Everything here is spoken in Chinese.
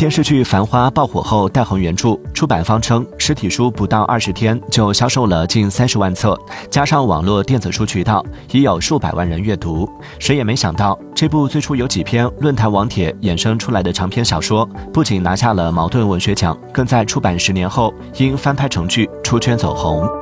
电视剧繁花爆火后带红原著出版方称实体书不到二十天就销售了近三十万册加上网络电子书渠道已有数百万人阅读谁也没想到这部最初有几篇论坛网帖衍生出来的长篇小说不仅拿下了茅盾文学奖更在出版十年后因翻拍成剧出圈走红。